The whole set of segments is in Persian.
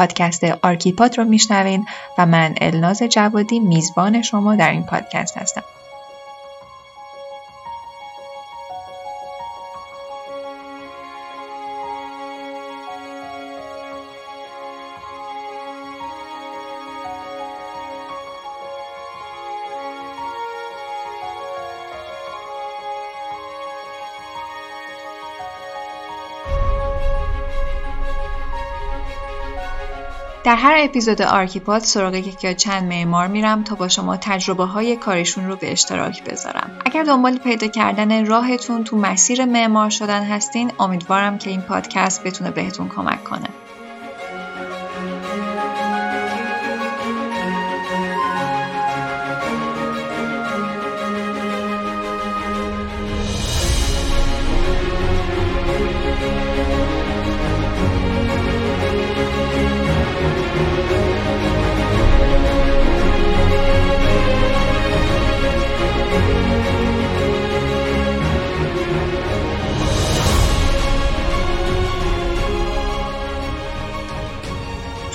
پادکست آرکیپاد رو میشنوین و من الناز جوادی میزبان شما در این پادکست هستم. در هر اپیزود آرکیپاد سراغ یکی یا چند معمار میرم تا با شما تجربه های کارشون رو به اشتراک بذارم. اگر دنبال پیدا کردن راهتون تو مسیر معمار شدن هستین امیدوارم که این پادکست بتونه بهتون کمک کنه.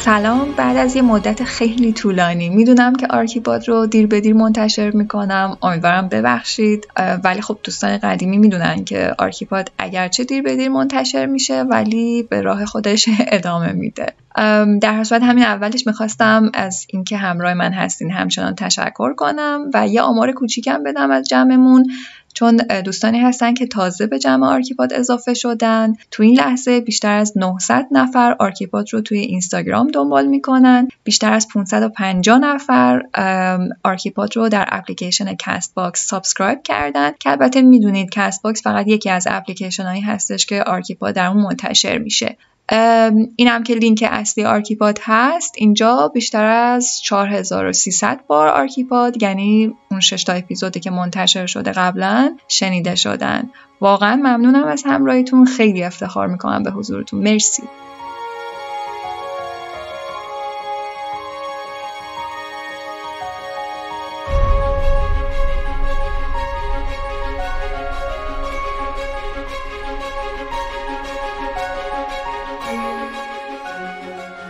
سلام. بعد از یه مدت خیلی طولانی می‌دونم که آرکیپاد رو دیر به دیر منتشر می‌کنم. امیدوارم ببخشید. ولی خب دوستان قدیمی می‌دونن که آرکیپاد اگرچه دیر به دیر منتشر میشه ولی به راه خودش ادامه میده. در هر صورت همین اولش می‌خواستم از اینکه همراه من هستین همچنان تشکر کنم و یه آمار کوچیکم بدم از جمعمون. چون دوستانی هستن که تازه به جمع آرکیپاد اضافه شدن. تو این لحظه بیشتر از 900 نفر آرکیپاد رو توی اینستاگرام دنبال می‌کنن. بیشتر از 550 نفر آرکیپاد رو در اپلیکیشن Castbox subscribe کردن. که البته می‌دونید Castbox فقط یکی از اپلیکیشن هایی هستش که آرکیپاد در اون منتشر میشه. این هم که لینک اصلی آرکیپاد هست. اینجا بیشتر از 4300 بار آرکیپاد یعنی اون 6 تا اپیزودی که منتشر شده قبلا شنیده شدن. واقعا ممنونم از همراهیتون. خیلی افتخار می‌کنم به حضورتون. مرسی.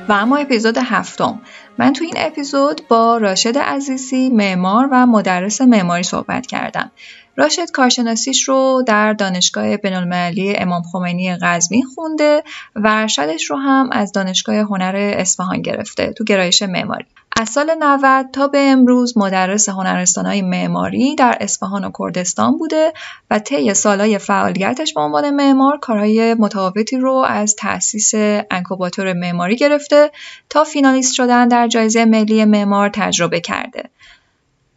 و اما اپیزود هفتم. من تو این اپیزود با راشد عزیزی معمار و مدرس معماری صحبت کردم. راشد کارشناسیش رو در دانشگاه بینالمللی امام خمینی قزوین خونده و ارشدش رو هم از دانشگاه هنر اصفهان گرفته تو گرایش معماری. از سال 90 تا به امروز مدرس هنرستانهای معماری در اصفهان و کردستان بوده و طی سالهای فعالیتش به عنوان معمار کارهای متفاوتی رو از تأسیس انکوباتور معماری گرفته تا فینالیست شدن در جایزه ملی معمار تجربه کرده.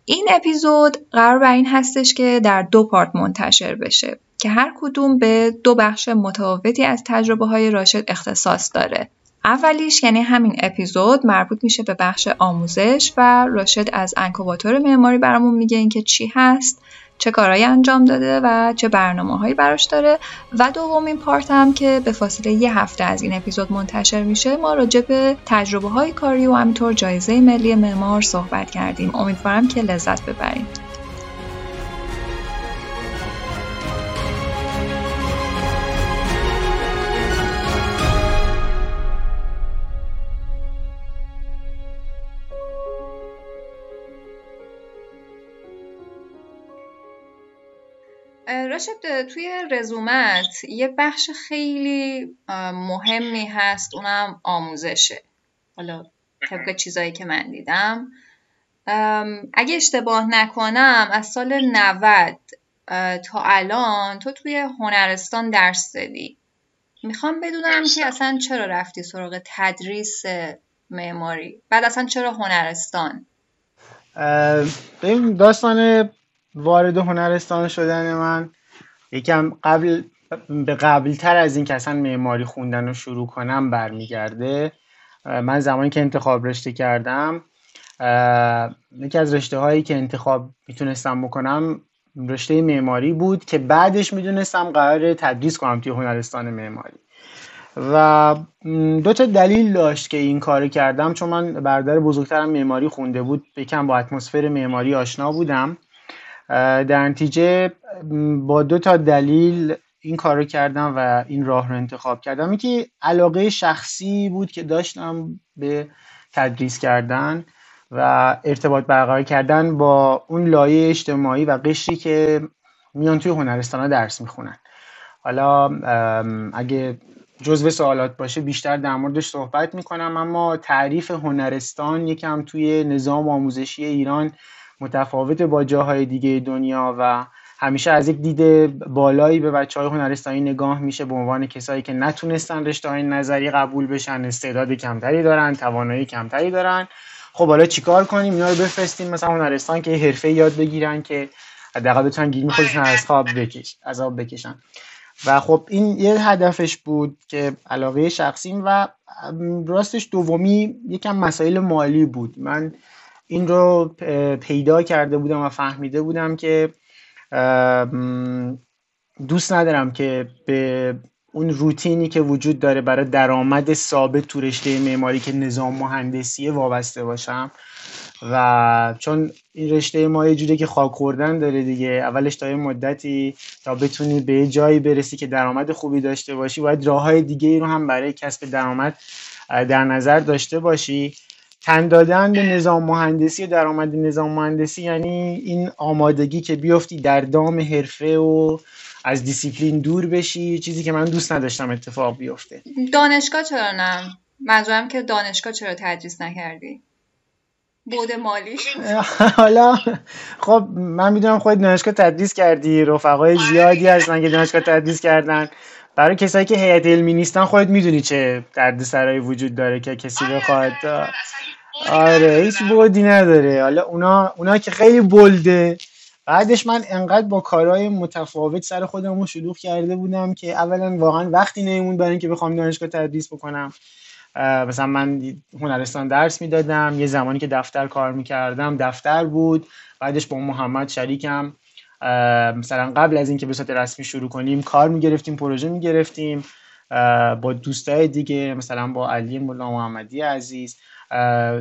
این اپیزود قرار این هستش که در دو پارت منتشر بشه که هر کدوم به دو بخش متفاوتی از تجربه های راشد اختصاص داره. اولیش یعنی همین اپیزود مربوط میشه به بخش آموزش و راشد از انکوباتور معماری برامون میگه اینکه چی هست چه کارهایی انجام داده و چه برنامه هایی براش داره. و دومین پارت هم که به فاصله یه هفته از این اپیزود منتشر میشه ما راجع به تجربه های کاری و همینطور جایزه ملی معمار صحبت کردیم. امیدوارم که لذت ببریم راشد توی رزومت یه بخش خیلی مهمی هست اونم آموزشه. حالا طبق چیزایی که من دیدم. اگه اشتباه نکنم از سال 90 تا الان تو توی هنرستان درس دادی. می‌خوام بدونم که اصلا چرا رفتی سراغ تدریس معماری؟ بعد اصلا چرا هنرستان؟ داستان وارد هنرستان شدن من یکم قبل به قبل تر از این که اصلا معماری خوندن رو شروع کنم برمیگرده. من زمانی که انتخاب رشته کردم یکی از رشته هایی که انتخاب می‌تونستم بکنم رشته معماری بود که بعدش می‌دونستم قرار تدریس کنم توی هنرستان معماری. و دو تا دلیل داشت که این کار کردم. چون من برادر بزرگترم معماری خونده بود یکم با اتمسفر معماری آشنا بودم. در نتیجه با دو تا دلیل این کار رو کردم و این راه رو انتخاب کردم. که علاقه شخصی بود که داشتم به تدریس کردن و ارتباط برقرار کردن با اون لایه اجتماعی و قشری که میان توی هنرستان ها درس می‌خونن. حالا اگه جزو سوالات باشه بیشتر در موردش صحبت می‌کنم اما تعریف هنرستان یکم توی نظام آموزشی ایران متفاوت با جاهای دیگه دنیا و همیشه از یک دید بالایی به بچه های هنرستانی نگاه میشه به عنوان کسایی که نتونستن رشته های نظری قبول بشن استعداد کمتری دارن توانایی کمتری دارن. خب حالا چیکار کنیم؟ اینا رو بفرستیم مثلا هنرستان که حرفه یاد بگیرن که حداقل بتونن گیریم خودشون از خواب بکش عذاب بکشن. و خب این یه هدفش بود که علاقه شخصیم و راستش دومی یکم مسائل مالی بود. من این رو پیدا کرده بودم و فهمیده بودم که دوست ندارم که به اون روتینی که وجود داره برای درآمد ثابت تو رشته معماری که نظام مهندسیه وابسته باشم. و چون این رشته ما یه جوری که خاک خوردن داره دیگه اولش تا یه مدتی تا بتونی به جایی برسی که درآمد خوبی داشته باشی باید راه های دیگه ای رو هم برای کسب درآمد در نظر داشته باشی. تن دادن به نظام مهندسی درآمد نظام مهندسی یعنی این آمادگی که بیفتی در دام حرفه و از دیسیپلین دور بشی چیزی که من دوست نداشتم اتفاق بیفته. دانشگاه چرا نه؟ منظورم که دانشگاه چرا تدریس نکردی؟ بعد مالی. حالا خب من می‌دونم خود دانشگاه تدریس کردی رفقای زیادی هستن که دانشگاه تدریس کردن. برای کسایی که هیئت علمی نیستن خودت می‌دونی چه دردسرایی وجود داره که کسی آره، بخواد آره هیچ بودی نداره. حالا اونا اونا که خیلی بلده. بعدش من انقدر با کارهای متفاوت سر خودم رو شلوغ کرده بودم که اولا واقعا وقتی نمیمون برای اینکه بخوام دانشگاه تدریس بکنم مثلا من هنرستان درس می‌دادم یه زمانی که دفتر کار می‌کردم دفتر بود. بعدش با محمد شریکم مثلا قبل از اینکه به صورت رسمی شروع کنیم کار می‌گرفتیم پروژه می‌گرفتیم. با دوستای دیگه مثلا با علی مولا محمدی عزیز.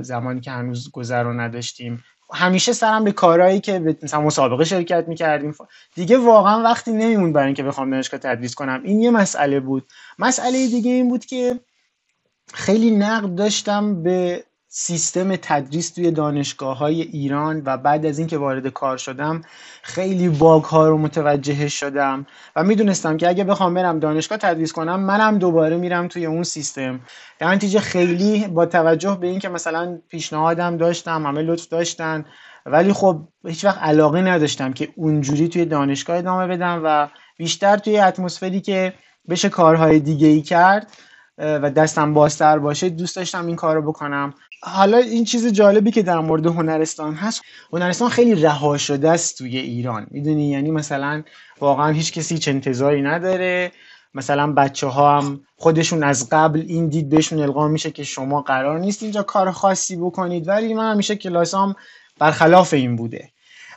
زمانی که هنوز گذر رو نداشتیم. همیشه سرم به کارهایی که مثلا مسابقه شرکت می‌کردیم. دیگه واقعا وقتی نمیمون برای اینکه بخوام دانشگاه تدریس کنم. این یه مسئله بود. مسئله دیگه این بود که خیلی نقد داشتم به سیستم تدریس توی دانشگاه های ایران و بعد از اینکه وارد کار شدم خیلی باگ ها رو متوجه شدم و می‌دونستم که اگه بخوام برم دانشگاه تدریس کنم منم دوباره میرم توی اون سیستم. در نتیجه خیلی با توجه به اینکه مثلا پیشنهادم داشتم همه لطف داشتن ولی خب هیچ وقت علاقه نداشتم که اونجوری توی دانشگاه ادامه بدم و بیشتر توی اتمسفری که بشه کارهای دیگه ای کرد و دستم بازتر باشه دوست داشتم این کار رو بکنم. حالا این چیز جالبی که در مورد هنرستان هست هنرستان خیلی رها شده است توی ایران. می‌دونی؟ یعنی مثلا واقعا هیچ کسی هیچ انتظاری نداره. مثلا بچه ها هم خودشون از قبل این دید بهشون القا میشه که شما قرار نیست اینجا کار خاصی بکنید ولی من همیشه کلاسام برخلاف این بوده.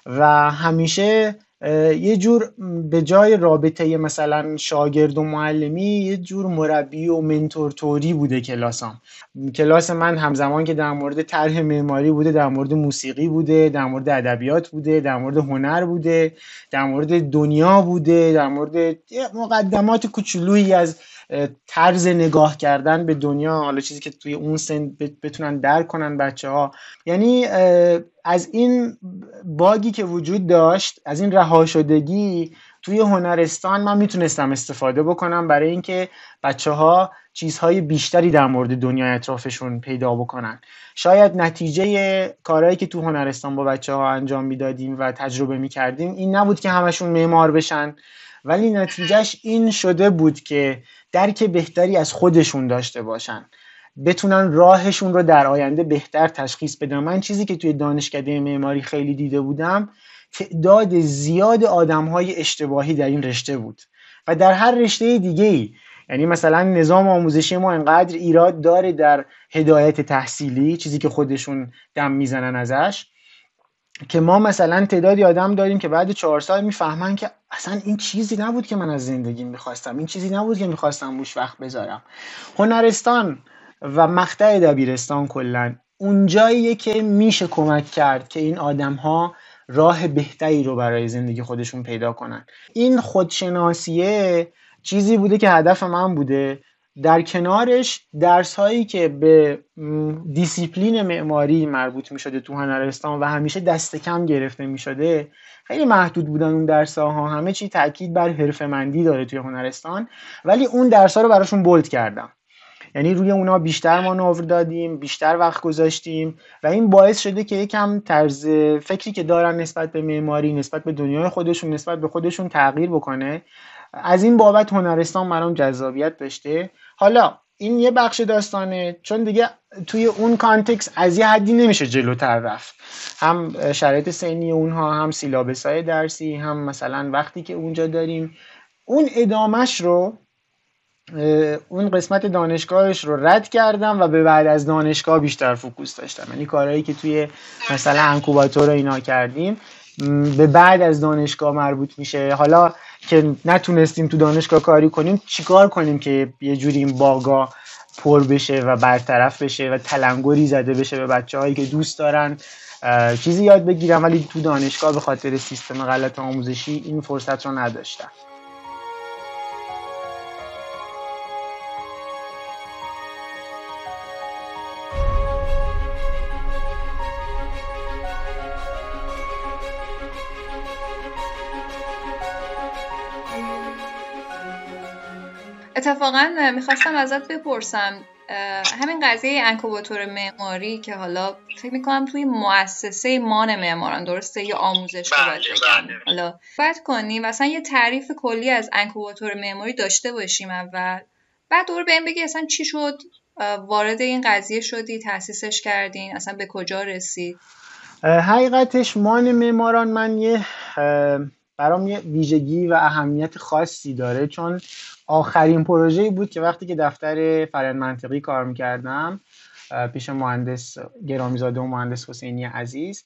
و همیشه یه جور به جای رابطه مثلا شاگرد و معلمی یه جور مربی و منتور توری بوده کلاسام. کلاس من همزمان که در مورد طرح معماری بوده در مورد موسیقی بوده در مورد ادبیات بوده در مورد هنر بوده در مورد دنیا بوده در مورد مقدمات کوچولویی از طرز نگاه کردن به دنیا حالا چیزی که توی اون سن بتونن درک کنن بچه ها یعنی از این باگی که وجود داشت از این رها شدگی توی هنرستان من می‌تونستم استفاده بکنم برای اینکه بچه ها چیزهای بیشتری در مورد دنیای اطرافشون پیدا بکنن. شاید نتیجه کارهایی که تو هنرستان با بچه ها انجام می‌دادیم و تجربه می‌کردیم این نبود که همشون معمار بشن ولی نتیجهش این شده بود که درک بهتری از خودشون داشته باشن. بتونن راهشون رو در آینده بهتر تشخیص بدن. من چیزی که توی دانشکده معماری خیلی دیده بودم تعداد زیاد آدم های اشتباهی در این رشته بود. و در هر رشته دیگه ای یعنی مثلا نظام آموزشی ما انقدر ایراد داره در هدایت تحصیلی چیزی که خودشون دم می‌زنن ازش که ما مثلا تعدادی آدم داریم که بعد چهار سال می‌فهمن که اصلا این چیزی نبود که من از زندگی می‌خواستم. این چیزی نبود که می‌خواستم بوش وقت بذارم. هنرستان و مقطع دبیرستان کلا اونجاییه که میشه کمک کرد که این آدم ها راه بهتری رو برای زندگی خودشون پیدا کنن. این خودشناسیه چیزی بوده که هدف من بوده. در کنارش درس هایی که به دیسیپلین معماری مربوط می شده تو هنرستان و همیشه دست کم گرفته می شده خیلی محدود بودن اون درس ها همه چی تاکید بر حرفه داره توی هنرستان ولی اون درس ها رو براشون bold کردم. یعنی روی اونا بیشتر مانور دادیم بیشتر وقت گذاشتیم و این باعث شده که یکم طرز فکری که دارن نسبت به معماری نسبت به دنیای خودشون نسبت به خودشون تغییر بکنه. از این بابت هنرستان برام جذابیت داشته. حالا این یه بخش داستانه چون دیگه توی اون context از یه حدی نمیشه جلوتر رفت. هم شرایط سنی اونها هم syllabus های درسی هم مثلا وقتی که اونجا داریم. اون ادامش رو اون قسمت دانشگاهش رو رد کردم و به بعد از دانشگاه بیشتر focus داشتم. یعنی کارهایی که توی مثلا انکوباتور اینا کردیم. به بعد از دانشگاه مربوط میشه. حالا که نتونستیم تو دانشگاه کاری کنیم چیکار کنیم که یه جوری این باگا پر بشه و برطرف بشه و تلنگری زده بشه به بچه هایی که دوست دارن؟ چیزی یاد بگیرم ولی تو دانشگاه به خاطر سیستم غلط آموزشی این فرصت رو نداشتم. اتفاقا می‌خواستم ازت بپرسم همین قضیه انکوباتور معماری که حالا فکر می‌کنم توی مؤسسه مان معماران درسته؟ یا آموزش بله، بله. حالا باید کنیم مثلا یه تعریف کلی از انکوباتور معماری داشته باشیم اول. بعد دور بهم بگی اصلا چی شد؟ وارد این قضیه شدی؟ تاسیسش کردین؟ اصلا به کجا رسید؟ حقیقتش مان معماران من یه برام یه ویژگی و اهمیت خاصی داره چون آخرین پروژه بود که وقتی که دفتر فرند منطقی کار می‌کردم پیش مهندس گرامیزاده و مهندس حسینی عزیز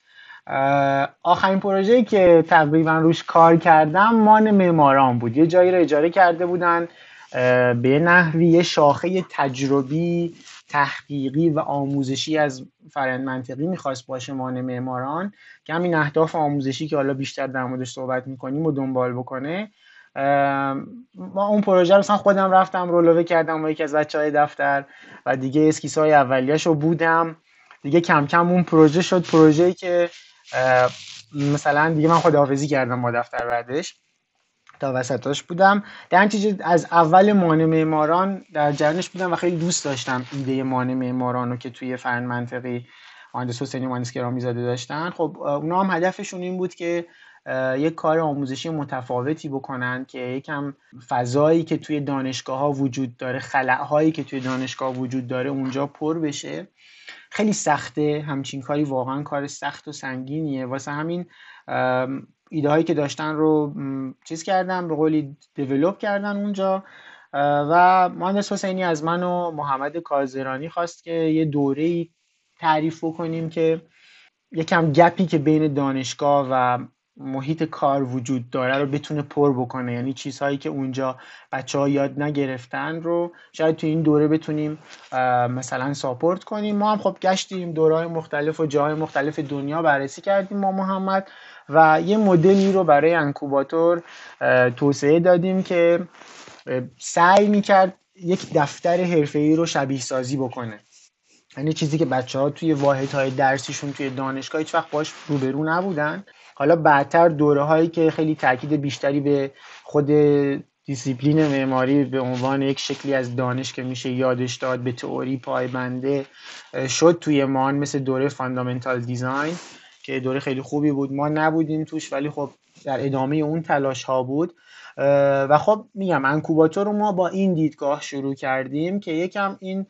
آخرین پروژه‌ای که تقریبا روش کار کردم مان معماران بود. یه جایی رو اجاره کرده بودن به نحوی یه شاخه تجربی تحقیقی و آموزشی از فرند منطقی می‌خواست باشه مان معماران که همین اهداف آموزشی که حالا بیشتر در موردش صحبت می‌کنیم و دنبال بکنه. ما اون پروژه رو خودم رفتم relevé کردم با یکی از بچه های دفتر و دیگه اسکیس های اولیش رو بودم. دیگه کم کم اون پروژه شد. پروژه‌ای که مثلا دیگه من خداحافظی کردم با دفتر بعدش. تا وسطاش بودم. در نتیجه از اول مان معماران در جریانش بودم و خیلی دوست داشتم ایده مان معماران رو که توی فرم منطقی مهندس حسینی مهندس گرامی زاده داشتن. خب اونا هم هدفشون این بود که یک کار آموزشی متفاوتی بکنن که یکم فضایی که توی دانشگاه ها وجود داره خلعهایی که توی دانشگاه وجود داره اونجا پر بشه. خیلی سخته. همچین کاری واقعا کار سخت و سنگینیه. واسه همین ایده هایی که داشتن رو چیز کردن به قولی دیولوب کردن اونجا. و مهندس حسینی از من و محمد کازرانی خواست که یه دوره تعریف بکنیم که یکم گپی که بین دانشگاه و محیط کار وجود داره رو بتونه پر بکنه. یعنی چیزهایی که اونجا بچه ها یاد نگرفتن رو شاید تو این دوره بتونیم مثلا ساپورت کنیم. ما هم خب گشتیم دوره مختلف و جاهای مختلف دنیا بررسی کردیم ما محمد و یه مدلی رو برای انکوباتور توسعه دادیم که سعی می‌کرد یک دفتر حرفه‌ای رو شبیه سازی بکنه. یعنی چیزی که بچه ها توی واحدهای درسیشون توی دانشگاه هیچ وقت باش روبرو نبودن. حالا بعدتر دوره هایی که خیلی تاکید بیشتری به خود دیسیپلین معماری به عنوان یک شکلی از دانش که میشه یادش داد به تئوری پایبنده شد توی مان مثل دوره fundamental design که دوره خیلی خوبی بود. ما نبودیم توش ولی خب در ادامه اون تلاش ها بود و خب میگم incubator رو ما با این دیدگاه شروع کردیم که یکم این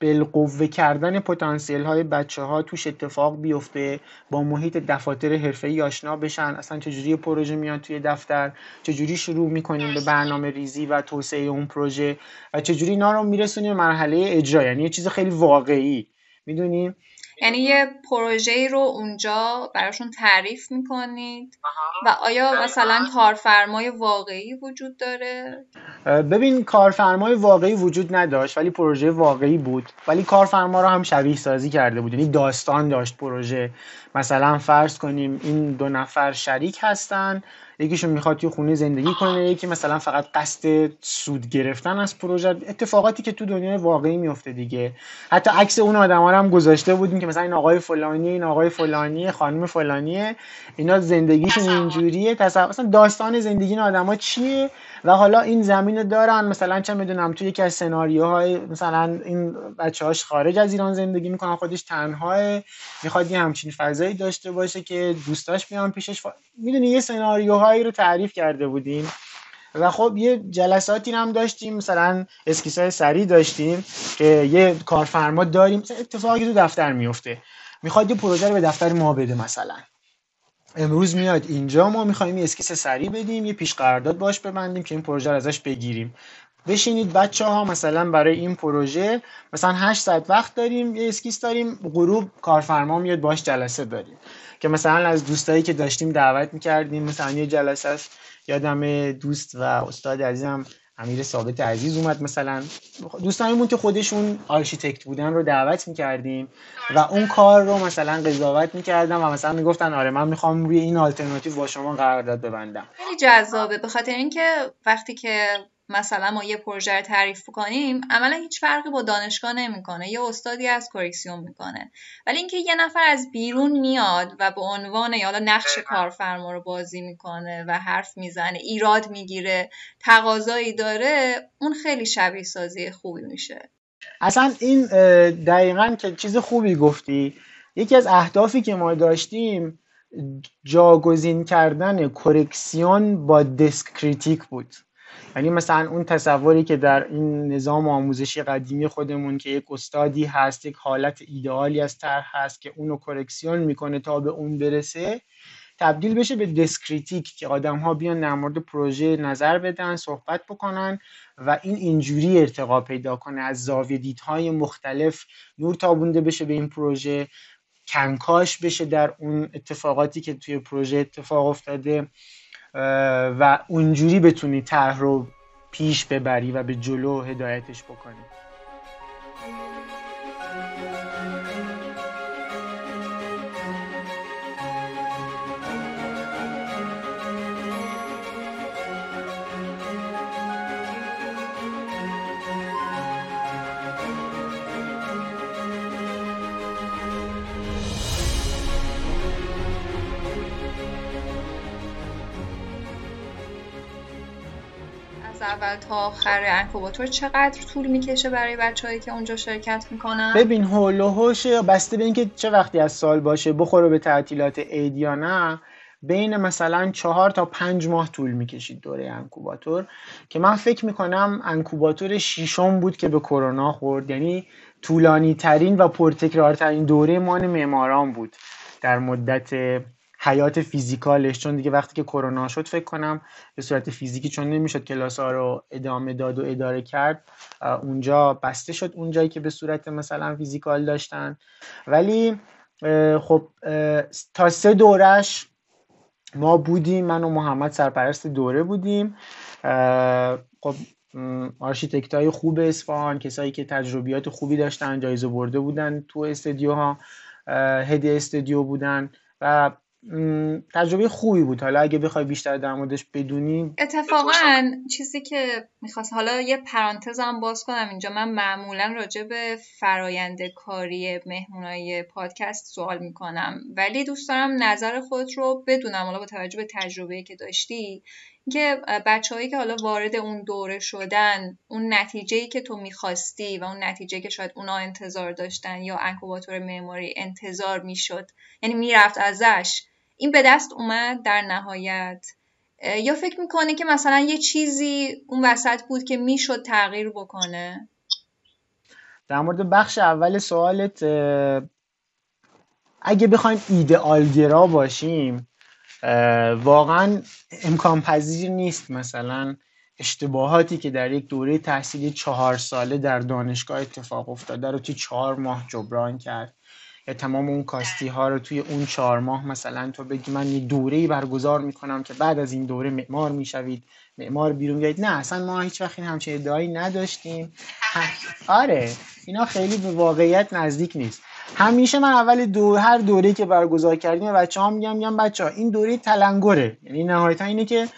بالقوه کردن پتانسیل های بچه ها توش اتفاق بیفته با محیط دفاتر حرفه آشنا بشن. اصلا چجوری پروژه میاد توی دفتر؟ چجوری شروع می‌کنیم به برنامه ریزی و توسعه اون پروژه؟ و چجوری اینا رو میرسونیم مرحله اجرا؟ یعنی یه چیز خیلی واقعی. می‌دونیم یعنی یه پروژه رو اونجا براشون تعریف می‌کنید؟ و آیا مثلا کارفرمای واقعی وجود داره؟ ببین کارفرمای واقعی وجود نداشت ولی پروژه واقعی بود. ولی کارفرما رو هم شبیه سازی کرده بود. یعنی داستان داشت پروژه. مثلا فرض کنیم این دو نفر شریک هستن. یکیشون می‌خواد توی خونه زندگی کنه یکی مثلا فقط قصد سود گرفتن از پروژه. اتفاقاتی که تو دنیای واقعی میفته دیگه. حتی عکس اون آدم ها رو هم گذاشته بودیم که مثلا این آقای فلانی این آقای فلانی خانم فلانیه. اینا زندگیشون اینجوریه مثلا داستان زندگی این آدما چیه؟ و حالا این زمین رو دارن مثلا چه می‌دونم توی یکی از سناریوهای مثلا این بچه هاش خارج از ایران زندگی می‌کنن خودش تنها می‌خواد یه همچین فضایی داشته باشه که دوستاش بیان پیشش. ف... می‌دونی یه سناریوهایی رو تعریف کرده بودیم و خب یه جلساتی هم داشتیم مثلا اسکیس های داشتیم که یه کارفرما داریم. اتفاقی تو دفتر میفته. می‌خواد یه پروژه رو به دفتر ما بده مثلا. امروز میاد اینجا ما می‌خوایم یه اسکیس سریع بدیم یه پیش قرارداد باش ببندیم که این پروژه رو ازش بگیریم. بشینید بچه ها مثلا برای این پروژه مثلا 8 ساعت وقت داریم یه اسکیس داریم غروب کارفرما میاد باش جلسه داریم. که مثلا از دوستایی که داشتیم دعوت می‌کردیم مثلا یه جلسه است. یادم دوست و استاد عزیزم امیر ثابت عزیز اومد مثلا. دوستانمون که خودشون architect بودن رو دعوت می‌کردیم و اون کار رو مثلا قضاوت می‌کردم و مثلا می‌گفتن آره من می‌خوام روی این آلترناتیو با شما قرارداد ببندم. خیلی جذابه. به خاطر اینکه وقتی که مثلا ما یه پروژه رو تعریف کنیم عملا هیچ فرقی با دانشگاه نمی‌کنه یه استادی از کرکسیون می‌کنه. ولی اینکه یه نفر از بیرون میاد و به عنوان یا نقش کارفرما رو بازی می‌کنه و حرف می‌زنه ایراد می‌گیره تقاضایی داره اون خیلی شبیه سازی خوبی میشه. اصلا این دقیقا که چیز خوبی گفتی یکی از اهدافی که ما داشتیم جاگزین کردن correction با desk critique بود. یعنی مثلا اون تصوری که در این نظام آموزشی قدیمی خودمون که یک استادی هست یک حالت ایدئالی از طرح هست که اونو correction می‌کنه تا به اون برسه تبدیل بشه به desk critique که آدم ها بیان در مورد پروژه نظر بدن صحبت بکنن و این اینجوری ارتقا پیدا کنه. از زاویه دیدهای مختلف نور تابونده بشه به این پروژه کنکاش بشه در اون اتفاقاتی که توی پروژه اتفاق افتاده. و اونجوری بتونی طرح رو پیش ببری و به جلو هدایتش بکنی. اول تا آخر انکوباتور چقدر طول می‌کشه برای بچههایی که اونجا شرکت می‌کنن؟ ببین هول و بسته به اینکه چه وقتی از سال باشه بخوره به تعطیلات عید یا نه بین مثلا چهار تا پنج ماه طول می‌کشید دوره انکوباتور که من فکر می‌کنم انکوباتور شیشم بود که به کرونا خورد. یعنی طولانی ترین و پرتکرارترین دوره مان معماران بود در مدت حیات فیزیکالش چون دیگه وقتی که کرونا شد فکر کنم به صورت فیزیکی چون نمی‌شد کلاس ها رو ادامه داد و اداره کرد اونجا بسته شد اونجایی که به صورت مثلا physical داشتن. ولی خب تا سه دورش ما بودیم من و محمد سرپرست دوره بودیم. خب architect های خوب اصفهان کسایی که تجربیات خوبی داشتن جایزه برده بودن تو استودیوها head studio بودن و تجربه خوبی بود. حالا اگه بخوای بیشتر در موردش بدونیم اتفاقا چیزی که می‌خواست حالا یه پرانتزم باز کنم اینجا. من معمولا راجع به فرایند کاری مهمونای پادکست سوال می‌کنم. ولی دوست دارم نظر خودت رو بدونم. حالا با توجه به تجربه که داشتی. که بچههایی که حالا وارد اون دوره شدن اون نتیجه که تو می‌خواستی و اون نتیجه که شاید اونا انتظار داشتن یا انکوباتور معماری انتظار می‌شد. یعنی می‌رفت ازش. این به دست اومد در نهایت. یا فکر می‌کنه که مثلا یه چیزی اون وسط بود که می‌شد تغییر بکنه؟ در مورد بخش اول سوالت اگه بخوایم ایدئالگرا باشیم واقعا امکان پذیر نیست. مثلا اشتباهاتی که در یک دوره تحصیلی چهار ساله در دانشگاه اتفاق افتاده رو توی چهار ماه جبران کرد. تمام اون کاستی ها رو توی اون چهار ماه مثلا تو بگی من یه دوره ای برگزار می‌کنم که بعد از این دوره معمار می‌شوید معمار بیرون بیاید نه اصلا ما هیچ وقت همچین ادعایی نداشتیم. آره اینا خیلی به واقعیت نزدیک نیست. همیشه من اول دو هر دوره که برگزار کردیم بچه ها میگم میگم بچه ها این دوره تلنگره یعنی نهایتا اینه که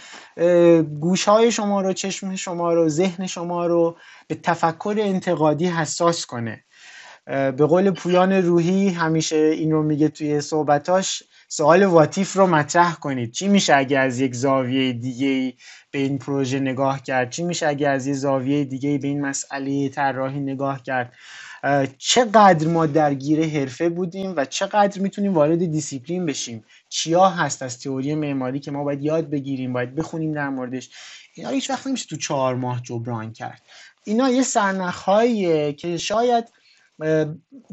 گوش های شما رو چشم شما رو ذهن شما رو به تفکر انتقادی حساس کنه. به قول پویان روحی همیشه این رو میگه توی صحبتاش سوال what if رو مطرح کنید. چی میشه اگه از یک زاویه دیگه به این پروژه نگاه کرد؟ چی میشه اگه از یک زاویه دیگه به این مسئله طراحی نگاه کرد؟ چقدر ما درگیر حرفه بودیم و چقدر می‌تونیم وارد دیسیپلین بشیم؟ چیا هست از تئوری معماری که ما باید یاد بگیریم باید بخونیم در موردش؟ اینا هیچ وقت نمیشه تو چهار ماه جبران کرد. اینا یه سرنخهاییه که شاید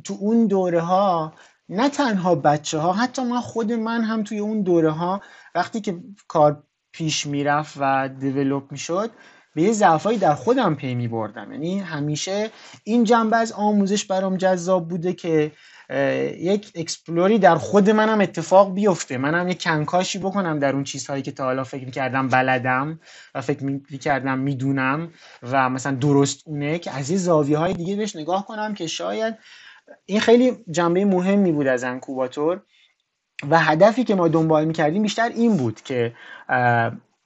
تو اون دوره ها نه تنها بچه ها حتی من خود من هم توی اون دوره ها وقتی که کار پیش می‌رفت و develop می‌شد به یه ضعفایی در خودم پی می بردم یعنی همیشه این جنبه از آموزش برام جذاب بوده که یک explore ی در خود منم اتفاق بیفته. منم یک کنکاشی بکنم در اون چیزهایی که تا حالا فکر کردم بلدم و فکر کردم می‌دونم و مثلا درست اونه که از یه زاویه های دیگه بهش نگاه کنم که شاید این خیلی جنبه مهمی بود از انکوباتور. و هدفی که ما دنبال می‌کردیم بیشتر این بود که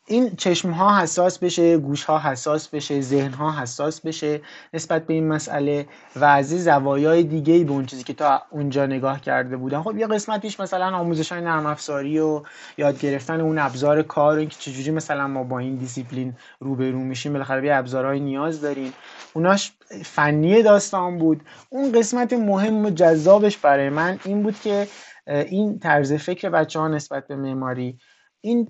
این چشم ها حساس بشه گوش ها حساس بشه ذهن ها حساس بشه نسبت به این مسئله و از زوایای دیگه به اون چیزی که تا اونجا نگاه کرده بودن. خب یه قسمتیش مثلا آموزش های نرم افزاری و یاد گرفتن اون ابزار کار اینکه چجوری مثلا ما با این دیسیپلین روبرو میشیم بالاخره یه ابزارهای نیاز داریم. اوناش فنی داستان بود. اون قسمت مهم و جذابش برای من این بود که این طرز فکر بچه ها نسبت به معماری این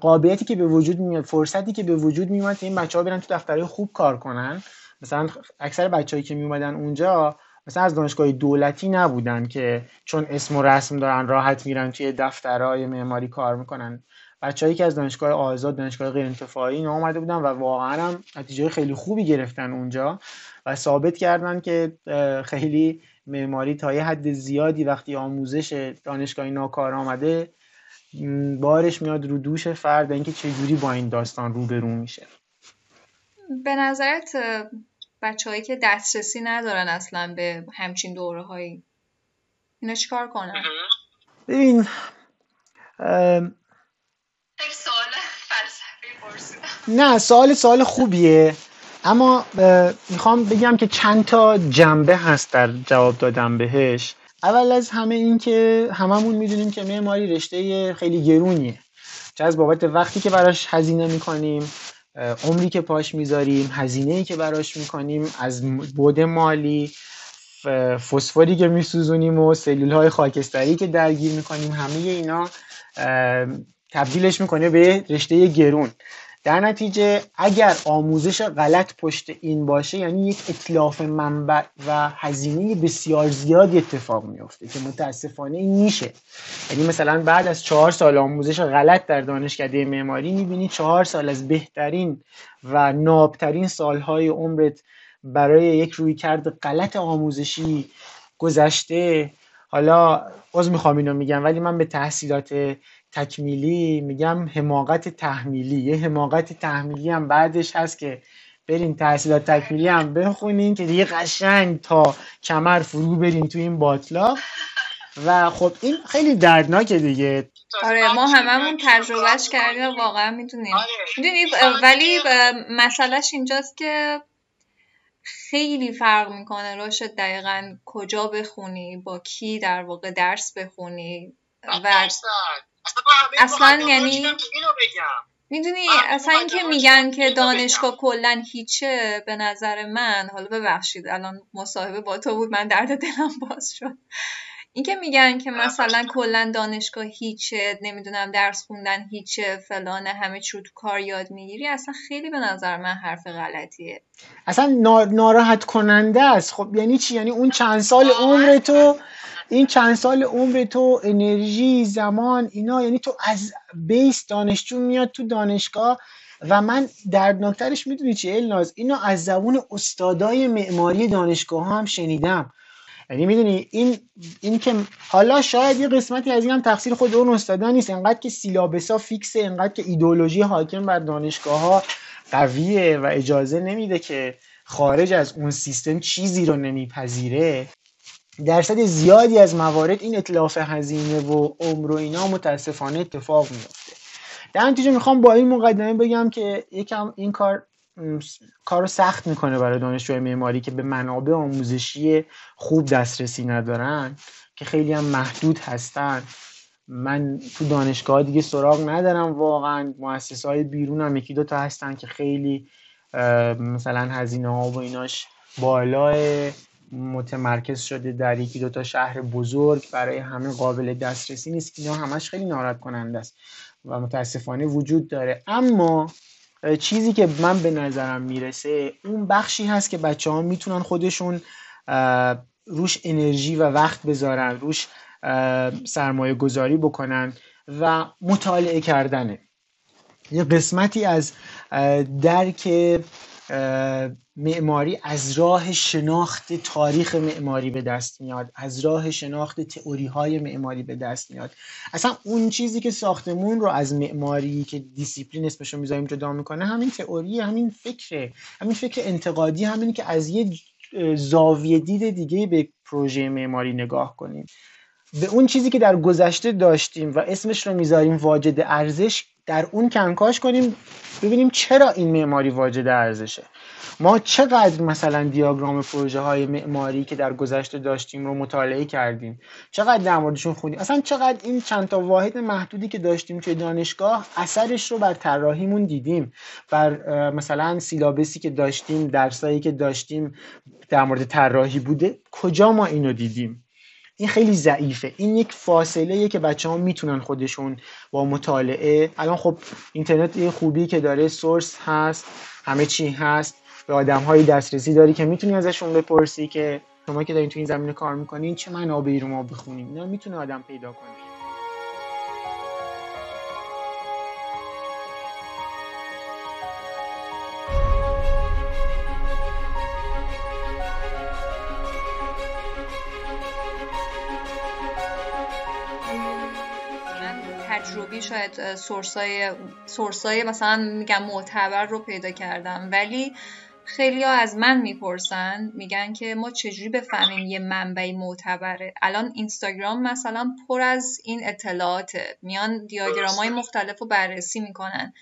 قابلیتی که به وجود میاد فرصتی که به وجود میاد این بچه ها برن تو دفترهای خوب کار کنن. مثلا اکثر بچههایی که میومدن اونجا مثلا از دانشگاه دولتی نبودن که چون اسم و رسم دارن راحت میرن توی دفترهای معماری کار می‌کنن. بچههایی که از دانشگاه آزاد دانشگاه غیر انتفاعی اومده بودن و واقعا هم نتیجه خیلی خوبی گرفتن اونجا و ثابت کردن که خیلی معماری تا یه حد زیادی وقتی آموزش دانشگاهی ناکار آمده بارش میاد رو دوش فرد اینکه چجوری با این داستان روبرو میشه. به نظرت بچههایی که دسترسی ندارن اصلا به همچین دوره هایی اینا چیکار کنن؟ ببین نه سوال سوال خوبیه. اما می‌خوام بگم که چند تا جنبه هست در جواب دادم بهش. اول از همه این که هممون می‌دونیم که معماری رشته خیلی گرونیه. چه از بابت وقتی که براش هزینه می‌کنیم عمری که پاش می‌ذاریم هزینه ای که براش می‌کنیم از بود مالی فسفوری که میسوزونیم و سلول های خاکستری که درگیر می‌کنیم همه اینا تبدیلش می‌کنه به رشته گرون. در نتیجه اگر آموزش غلط پشت این باشه یعنی یک اطلاف منبع و هزینه بسیار زیادی اتفاق میفته که متاسفانه این میشه. یعنی مثلا بعد از چهار سال آموزش غلط در دانشکده معماری می‌بینی چهار سال از بهترین و نابترین سالهای عمرت برای یک رویکرد غلط آموزشی گذشته. حالا از می‌خوام اینو میگم ولی من به تحصیلات تکمیلی میگم حماقت تحمیلی. یه حماقت تحمیلی هم بعدش هست که برین تحصیلات تکمیلی هم بخونین که دیگه قشنگ تا کمر فرو برین تو این باطلا. و خب این خیلی دردناکه دیگه. آره ما هممون تجربهش کردیم واقعا می‌دونیم آره. می‌دونی ولی مسئلهش اینجاست که خیلی فرق می‌کنه راشد دقیقا کجا بخونی با کی در واقع درس بخونی و اصلا یعنی می‌دونی اصلا اینکه میگن که دانشگاه کلا هیچه به نظر من حالا ببخشید الان مصاحبه با تو بود من درد دلم باز شد. اینکه میگن که مثلا کلا دانشگاه هیچه نمی‌دونم درس خوندن هیچه فلانه همه چی تو کار یاد می‌گیری اصلا خیلی به نظر من حرف غلطیه. اصلا ناراحت کننده است. خب یعنی چی؟ یعنی اون چند سال عمر تو این چند سال عمر تو انرژی زمان اینا یعنی تو از بیس دانشجو میاد تو دانشگاه و من دردناکترش می‌دونی چی الناز اینو از زبون استادای معماری دانشگاه هم شنیدم. یعنی می‌دونی این این که حالا شاید یه قسمتی از این هم تقصیر خود اون استادا نیست. انقدر که سیلابسا فیکسه انقدر که ایدولوژی حاکم بر دانشگاه ها قویه و اجازه نمیده که خارج از اون سیستم چیزی رو نمیپذیره. درصد زیادی از موارد این اطلاف هزینه و عمر و اینا متاسفانه اتفاق میفته در نتیجه می‌خوام با این مقدمه بگم که یکم این کار کار رو سخت می‌کنه برای دانشجوی معماری که به منابع آموزشی خوب دسترسی ندارن که خیلی هم محدود هستن. من تو دانشگاه دیگه سراغ ندارم واقعا. مؤسسه های بیرون هم یکی دوتا هستن که خیلی مثلا هزینه ها و ایناش بالای متمرکز شده در یکی دوتا شهر بزرگ برای همه قابل دسترسی نیست که اینا همش خیلی ناراحت کننده است و متاسفانه وجود داره. اما چیزی که من به نظرم می‌رسه اون بخشی هست که بچه ها می‌تونن خودشون روش انرژی و وقت بذارن روش سرمایه گذاری بکنن و مطالعه کردنه. یه قسمتی از درک معماری از راه شناخت تاریخ معماری به دست میاد از راه شناخت تئوری های معماری به دست میاد. اصلا اون چیزی که ساختمون رو از معماری که دیسیپلین اسمش رو می‌ذاریم جدا می‌کنه همین تئوری همین فکره همین فکر انتقادی همین که از یه زاویه دید دیگه به پروژه معماری نگاه کنیم. به اون چیزی که در گذشته داشتیم و اسمش رو می‌ذاریم واجد ارزش در اون کنکاش کنیم ببینیم چرا این معماری واجد ارزشه. ما چقدر مثلا دیاگرام پروژه های معماری که در گذشته داشتیم رو مطالعه کردیم؟ چقدر در موردشون خوندیم؟ اصلا چقدر این چند تا واحد محدودی که داشتیم توی دانشگاه اثرش رو بر طراحیمون دیدیم؟ بر مثلا سیلابسی که داشتیم درسایی که داشتیم در مورد طراحی بوده کجا ما اینو دیدیم؟ این خیلی ضعیفه. این یک فاصله که بچه ها می‌تونن خودشون با مطالعه. الان خب اینترنت یه خوبی که داره سورس هست همه چی هست. به آدم هایی دسترسی داری که می‌تونی ازشون بپرسی که شما که دارین تو این زمینه کار می‌کنین چه منابعی رو ما بخونیم؟ اینا می‌تونه آدم پیدا کنه. تجربی شاید سورسای سورسای مثلا میگم معتبر رو پیدا کردم ولی خیلی ها از من می‌پرسن میگن که ما چجوری بفهمیم یه منبعی معتبره؟ الان اینستاگرام مثلا پر از این اطلاعاته میان دیاگرام های مختلف رو بررسی می‌کنن.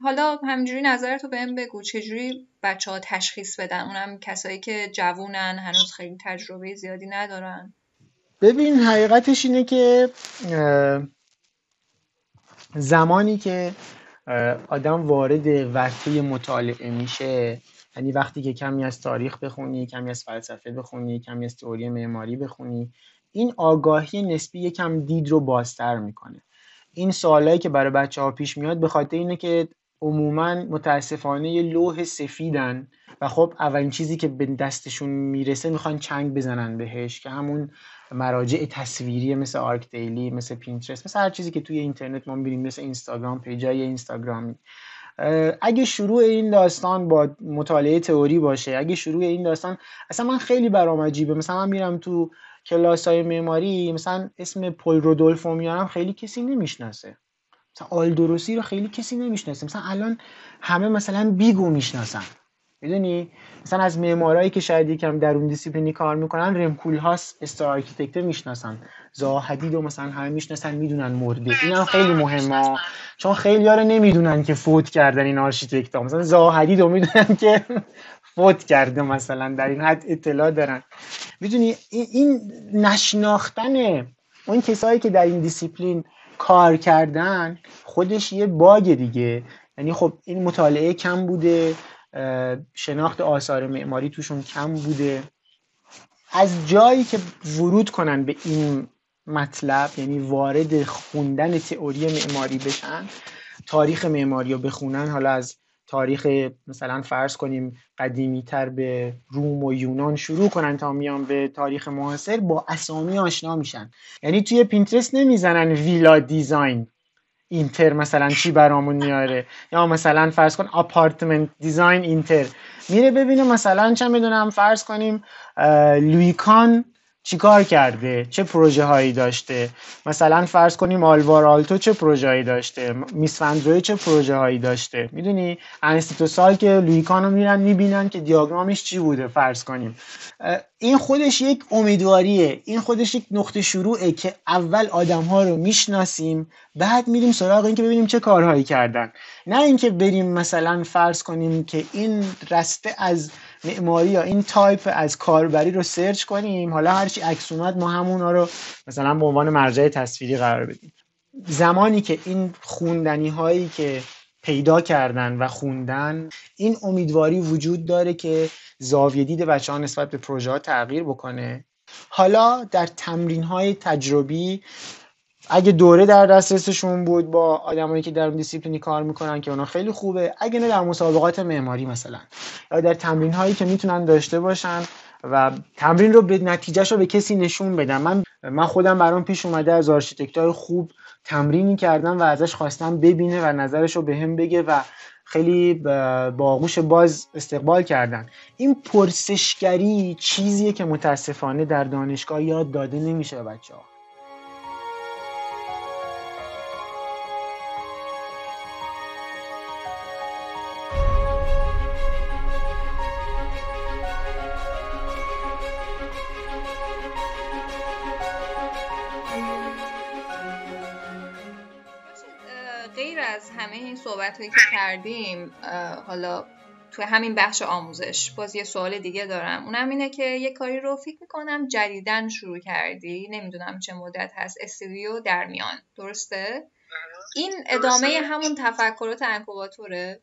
حالا همینجوری نظرت رو بهم بگو چجوری بچه ها تشخیص بدن؟ اونم کسایی که جوونن هنوز خیلی تجربه زیادی ندارن. ببین حقیقتش اینه که زمانی که آدم وارد ورطه مطالعه میشه یعنی وقتی که کمی از تاریخ بخونی کمی از فلسفه بخونی کمی از تئوری معماری بخونی این آگاهی نسبی یکم دید رو بازتر می‌کنه. این سوالایی که برای بچه ها پیش میاد به خاطر اینه که عموما متاسفانه یه لوح سفیدن و خب اولین چیزی که به دستشون می‌رسه می‌خوان چنگ بزنن بهش که همون مراجع تصویری مثل ArchDaily مثل پینترست مثل هر چیزی که توی اینترنت ما می‌بینیم مثل اینستاگرام page ای اینستاگرامی اگه شروع این داستان با مطالعه تئوری باشه اگه شروع این داستان اصلا من خیلی برام عجیبه. مثلا من میرم تو کلاس های معماری مثلا اسم پل رودولفو میارم خیلی کسی نمی‌شناسه. مثلا آلدو روسی رو خیلی کسی نمی‌شناسه. مثلا الان همه مثلا BIG و می‌شناسن. می‌دونی؟ مثلا از معمارایی که شاید یکم در اون دیسیپلینی کار می‌کنن رم کولهاس star architect می‌شناسن. زاها حدید و مثلا همه می‌شناسن می‌دونن مرده. این هم خیلی مهمه. چون خیلی رو نمی‌دونن که فوت کردن این architect ها مثلا زاها حدید رو می‌دونن که فوت کرده مثلا در این حد اطلاع دارن. می‌دونی؟ این نشناختن اون کسایی که در این دیسیپلین کار کردن خودش یه bug دیگه. یعنی خب این مطالعه کم بوده. شناخت آثار معماری توشون کم بوده. از جایی که ورود کنن به این مطلب یعنی وارد خوندن تئوری معماری بشن تاریخ معماری رو بخونن حالا از تاریخ مثلا فرض کنیم قدیمی تر به روم و یونان شروع کنن تا میان به تاریخ معاصر با اسامی آشنا میشن. یعنی توی پینترست نمی‌زنن ویلا دیزاین. enter مثلا چی برامون میاره؟ یا مثلا فرض کن apartment design enter. میره ببینه مثلا چه می‌دونم فرض کنیم لویی کان چیکار کرده؟ چه پروژه هایی داشته؟ مثلا فرض کنیم آلوار آلتو چه پروژه هایی داشته؟ میس فن در روهه چه پروژه هایی داشته؟ می‌دونی؟ انستیتو سالک که لویی کانو میرن می‌بینن که دیاگرامش چی بوده؟ فرض کنیم. این خودش یک امیدواریه. این خودش یک نقطه شروعه که اول آدم ها رو می‌شناسیم بعد میریم سراغ اینکه ببینیم چه کارهایی کردن. نه اینکه بریم مثلا فرض کنیم که این رسته از معماری یا این تایپ از کاربری رو search کنیم. حالا هرچی عکس اومد ما همونا رو مثلا به عنوان مرجع تصویری قرار بدیم. زمانی که این خوندنی هایی که پیدا کردن و خوندن این امیدواری وجود داره که زاویه دید بچه ها نسبت به پروژه ها تغییر بکنه. حالا در تمرین های تجربی اگه دوره در دسترسشون بود با آدمایی که در دیسیپلینی کار می‌کنن که اونا خیلی خوبه اگه نه در مسابقات معماری مثلا. یا در تمرین هایی که می‌تونن داشته باشن و تمرین رو به نتیجهش رو به کسی نشون بدم من من خودم برام پیش اومده از های خوب تمرینی کردم و ازش خواستم ببینه و نظرش رو به هم بگه و خیلی با آغوش باز استقبال کردن. این پرسشگری چیزیه که متاسفانه در دانشگاه یاد داده نمیشه بچه ها صحبت که کردیم حالا توی همین بخش آموزش باز یه سوال دیگه دارم. اونم اینه که یه کاری رو فکر می‌کنم جدیدن شروع کردی. نمی‌دونم چه مدت هست. استودیو در میان. درسته؟ این ادامه همون تفکرات انکوباتوره؟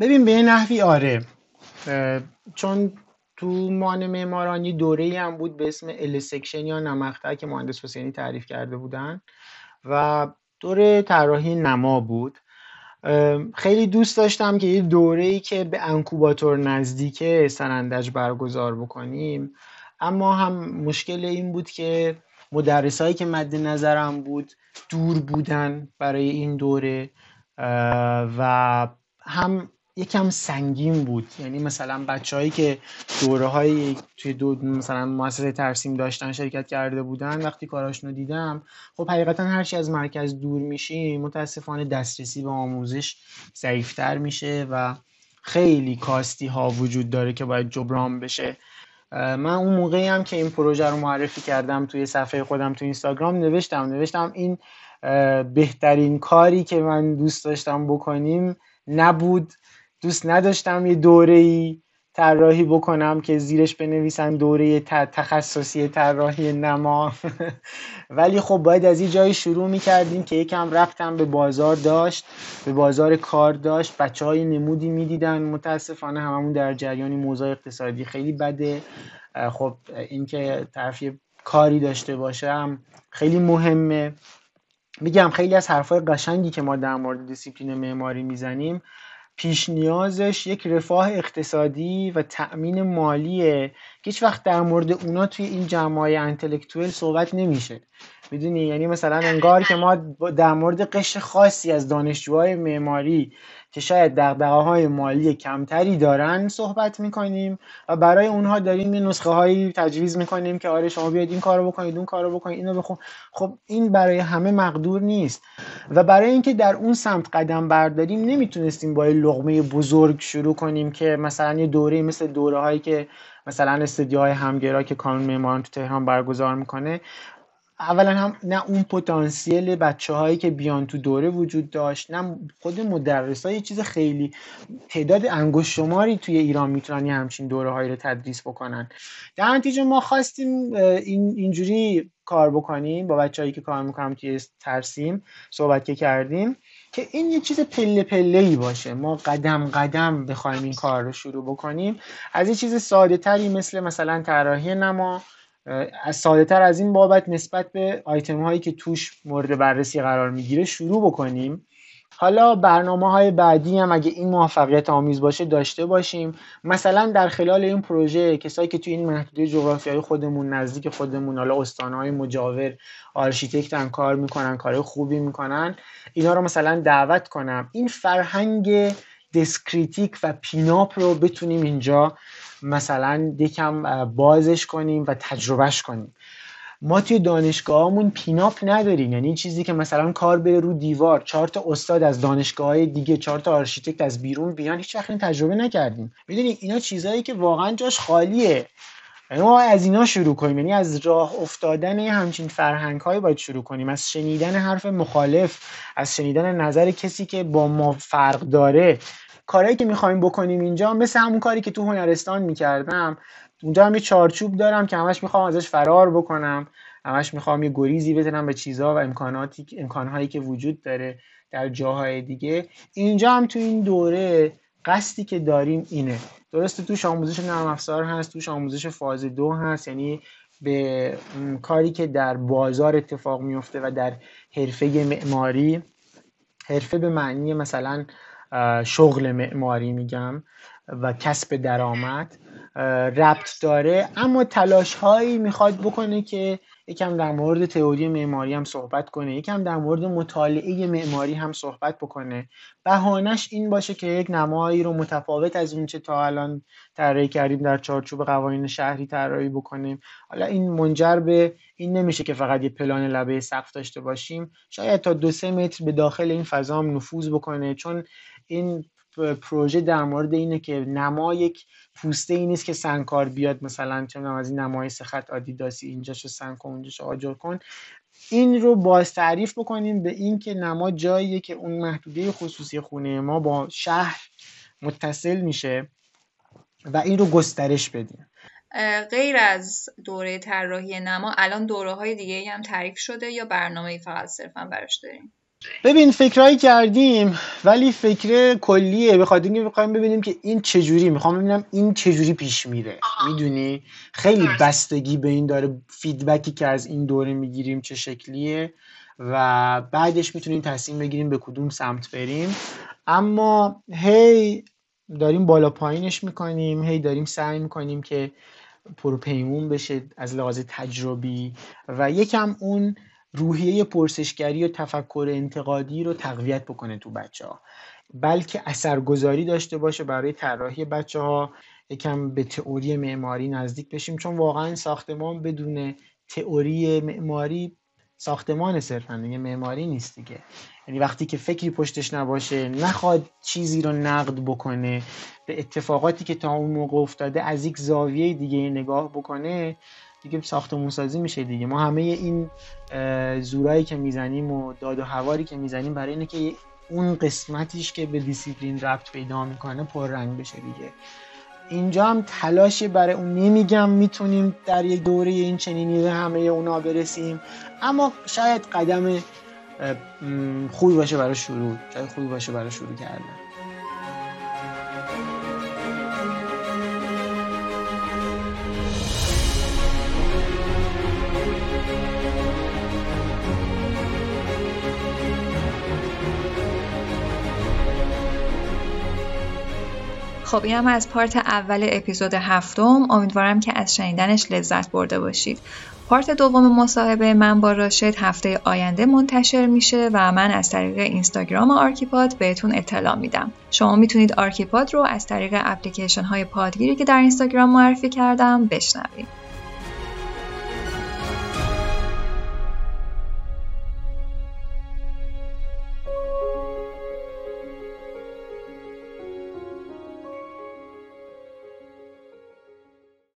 ببین به نحوی آره. چون تو مان معمارانی دوره هم بود به اسم السکشن یا نمختر که مهندس حسینی تعریف کرده بودن و دوره طراحی نما بود. خیلی دوست داشتم که یه دوره ای که به انکوباتور نزدیکه سنندج برگزار بکنیم. اما هم مشکل این بود که مدرسایی که مد نظرم بود دور بودن برای این دوره و هم یکم سنگین بود. یعنی مثلا بچههایی که دوره های توی دو مثلا مؤسسه ترسیم داشتن شرکت کرده بودن وقتی کاراشون رو دیدم خب حقیقتا هرچی از مرکز دور میشیم متاسفانه دسترسی به آموزش ضعیفتر میشه و خیلی کاستی ها وجود داره که باید جبران بشه. من اون موقعی هم که این پروژه رو معرفی کردم توی صفحه خودم تو اینستاگرام نوشتم نوشتم این بهترین کاری که من دوست داشتم بکنیم نبود. دوست نداشتم یه دوره ای طراحی بکنم که زیرش بنویسن دوره تخصصی طراحی نما. ولی خب باید از این جایی شروع می‌کردیم که یکم رفتم به بازار داشت به بازار کار داشت. بچه های نمودی می‌دیدن متاسفانه هممون در جریانی موضوع اقتصادی خیلی بده. خب اینکه طرفی کاری داشته باشم خیلی مهمه. میگم خیلی از حرفای قشنگی که ما در مورد دیسیپلین معماری می‌زنیم. پیش نیازش یک رفاه اقتصادی و تأمین مالیه. که هیچ وقت در مورد اونا توی این جمعای انتلکتویل صحبت نمیشه. می‌دونی؟ یعنی مثلا انگار که ما در مورد قشر خاصی از دانشجوهای معماری که شاید دقدقه های مالی کمتری دارن صحبت می‌کنیم و برای اونها داریم یه نسخه هایی تجویز می‌کنیم که آره شما بیاید این کارو بکنید اون کارو بکنید اینو بخون. خب این برای همه مقدور نیست. و برای اینکه در اون سمت قدم برداریم نمی‌تونستیم با یه لغمه بزرگ شروع کنیم که مثلا یه دوره مثل دوره هایی که مثلا استدیوهای همگرا که کانون معماران تو تهران برگزار می‌کنه اولا هم نه اون پتانسیل بچه هایی که بیان تو دوره وجود داشت نه خود مدرس ها یه چیز خیلی تعداد انگوش شماری توی ایران می‌تونن یه همچین دوره هایی رو تدریس بکنن. در نتیجه ما خواستیم این اینجوری کار بکنیم با بچه هایی که کار می‌کنم توی ترسیم صحبت که کردیم که این یه چیز پله پله ای باشه. ما قدم قدم بخوایم این کار رو شروع بکنیم. از یه چیز ساده تری مثل مثلا طراحی نما از ساده تر از این بابت نسبت به آیتم هایی که توش مورد بررسی قرار می‌گیره شروع بکنیم. حالا برنامه های بعدی هم اگه این موفقیت آمیز باشه داشته باشیم. مثلا در خلال این پروژه کسایی که توی این محدوده جغرافیایی خودمون نزدیک خودمون حالا های مجاور آرشیتکتن کار می‌کنن کار خوبی می‌کنن اینا رو مثلا دعوت کنم. این فرهنگ desk critique و pin-up رو بتونیم اینجا مثلا یکم بازش کنیم و تجربهش کنیم. ما توی دانشگاهمون pin-up نداریم. یعنی چیزی که مثلا کار بره رو دیوار چهار تا استاد از دانشگاه دیگه چهار تا آرشیتکت از بیرون بیان هیچ وقت تجربه نکردیم. می‌دونی اینا چیزهایی که واقعا جاش خالیه. یعنی ما از اینا شروع کنیم. یعنی از راه افتادن همچین فرهنگ هایی باید شروع کنیم. از شنیدن حرف مخالف از شنیدن نظر کسی که با ما فرق داره. کارهایی که می‌خوایم بکنیم اینجا مثل همون کاری که تو هنرستان می‌کردم. اونجا هم یه چارچوب دارم که همش می‌خوام ازش فرار بکنم. همش می‌خوام یه گریزی بزنم به چیزها و امکاناتی امکانهایی که وجود داره در جاهای دیگه. اینجا هم تو این دوره قصدی که داریم اینه. درسته توش آموزش نرم افزار هست توش آموزش فاز دو هست یعنی به کاری که در بازار اتفاق میفته و در حرفه معماری. حرفه به معنی مثلا شغل معماری میگم و کسب درآمد ربط داره. اما تلاش هایی می‌خواد بکنه که یکم در مورد تئوری معماری هم صحبت کنه یکم در مورد مطالعه معماری هم صحبت بکنه. بهانش این باشه که یک نمایی رو متفاوت از اون چه تا الان طراحی کردیم در چارچوب قوانین شهری طراحی بکنیم. حالا این منجر به این نمیشه که فقط یه پلان لبه سقف داشته باشیم. شاید تا دو سه متر به داخل این فضا هم نفوذ بکنه چون این پروژه در مورد اینه که نما یک پوسته ای نیست که سنگکار بیاد مثلا چه از این نمای سه خط آدیداسی اینجاشو سنگ کن اونجاشو آجر کن. این رو باز تعریف بکنیم به این که نما جاییه که اون محدوده خصوصی خونه ما با شهر متصل میشه و این رو گسترش بدیم. غیر از دوره طراحی نما الان دوره های دیگه هم تعریف شده یا برنامه فقط صرفا براش داریم؟ ببین فکرهایی کردیم ولی فکر کلیه. به خاطر اینکه بخوایم ببینیم که این چجوری می‌خوام ببینم این چجوری پیش میره. می‌دونی؟ خیلی بستگی به این داره. فیدبکی که از این دوره می‌گیریم چه شکلیه و بعدش می‌تونیم تصمیم بگیریم به کدوم سمت بریم. اما هی داریم بالا پایینش می‌کنیم هی داریم سعی می‌کنیم که پروپیمون بشه از لحاظ تجربی. و یکم اون روحیه پرسشگری و تفکر انتقادی رو تقویت بکنه تو بچه ها بلکه اثرگذاری داشته باشه برای طراحی بچه ها یکم به تئوری معماری نزدیک بشیم چون واقعا ساختمان بدون تئوری معماری ساختمان صرفا دیگه معماری نیست دیگه. یعنی وقتی که فکری پشتش نباشه نخواد چیزی رو نقد بکنه به اتفاقاتی که تا اون موقع افتاده از یک زاویه دیگه نگاه بکنه دیگه ساختمون سازی میشه دیگه. ما همه این زورایی که می‌زنیم و داد و هواری که می‌زنیم برای اینه که اون قسمتیش که به دیسیپلین ربط پیدا می‌کنه پررنگ بشه دیگه. اینجا هم تلاشی برای اون نمیگم می‌تونیم در یه دوره این چنینی به همه اونا برسیم اما شاید قدم خوبی باشه برای شروع. شاید خوبی باشه برای شروع کردن. خب این هم از پارت اول اپیزود هفتم. امیدوارم که از شنیدنش لذت برده باشید. part دوم مصاحبه من با راشد هفته آینده منتشر میشه و من از طریق اینستاگرام آرکیپاد بهتون اطلاع میدم. شما می‌تونید آرکیپاد رو از طریق اپلیکیشن های پادگیری که در اینستاگرام معرفی کردم بشنوید.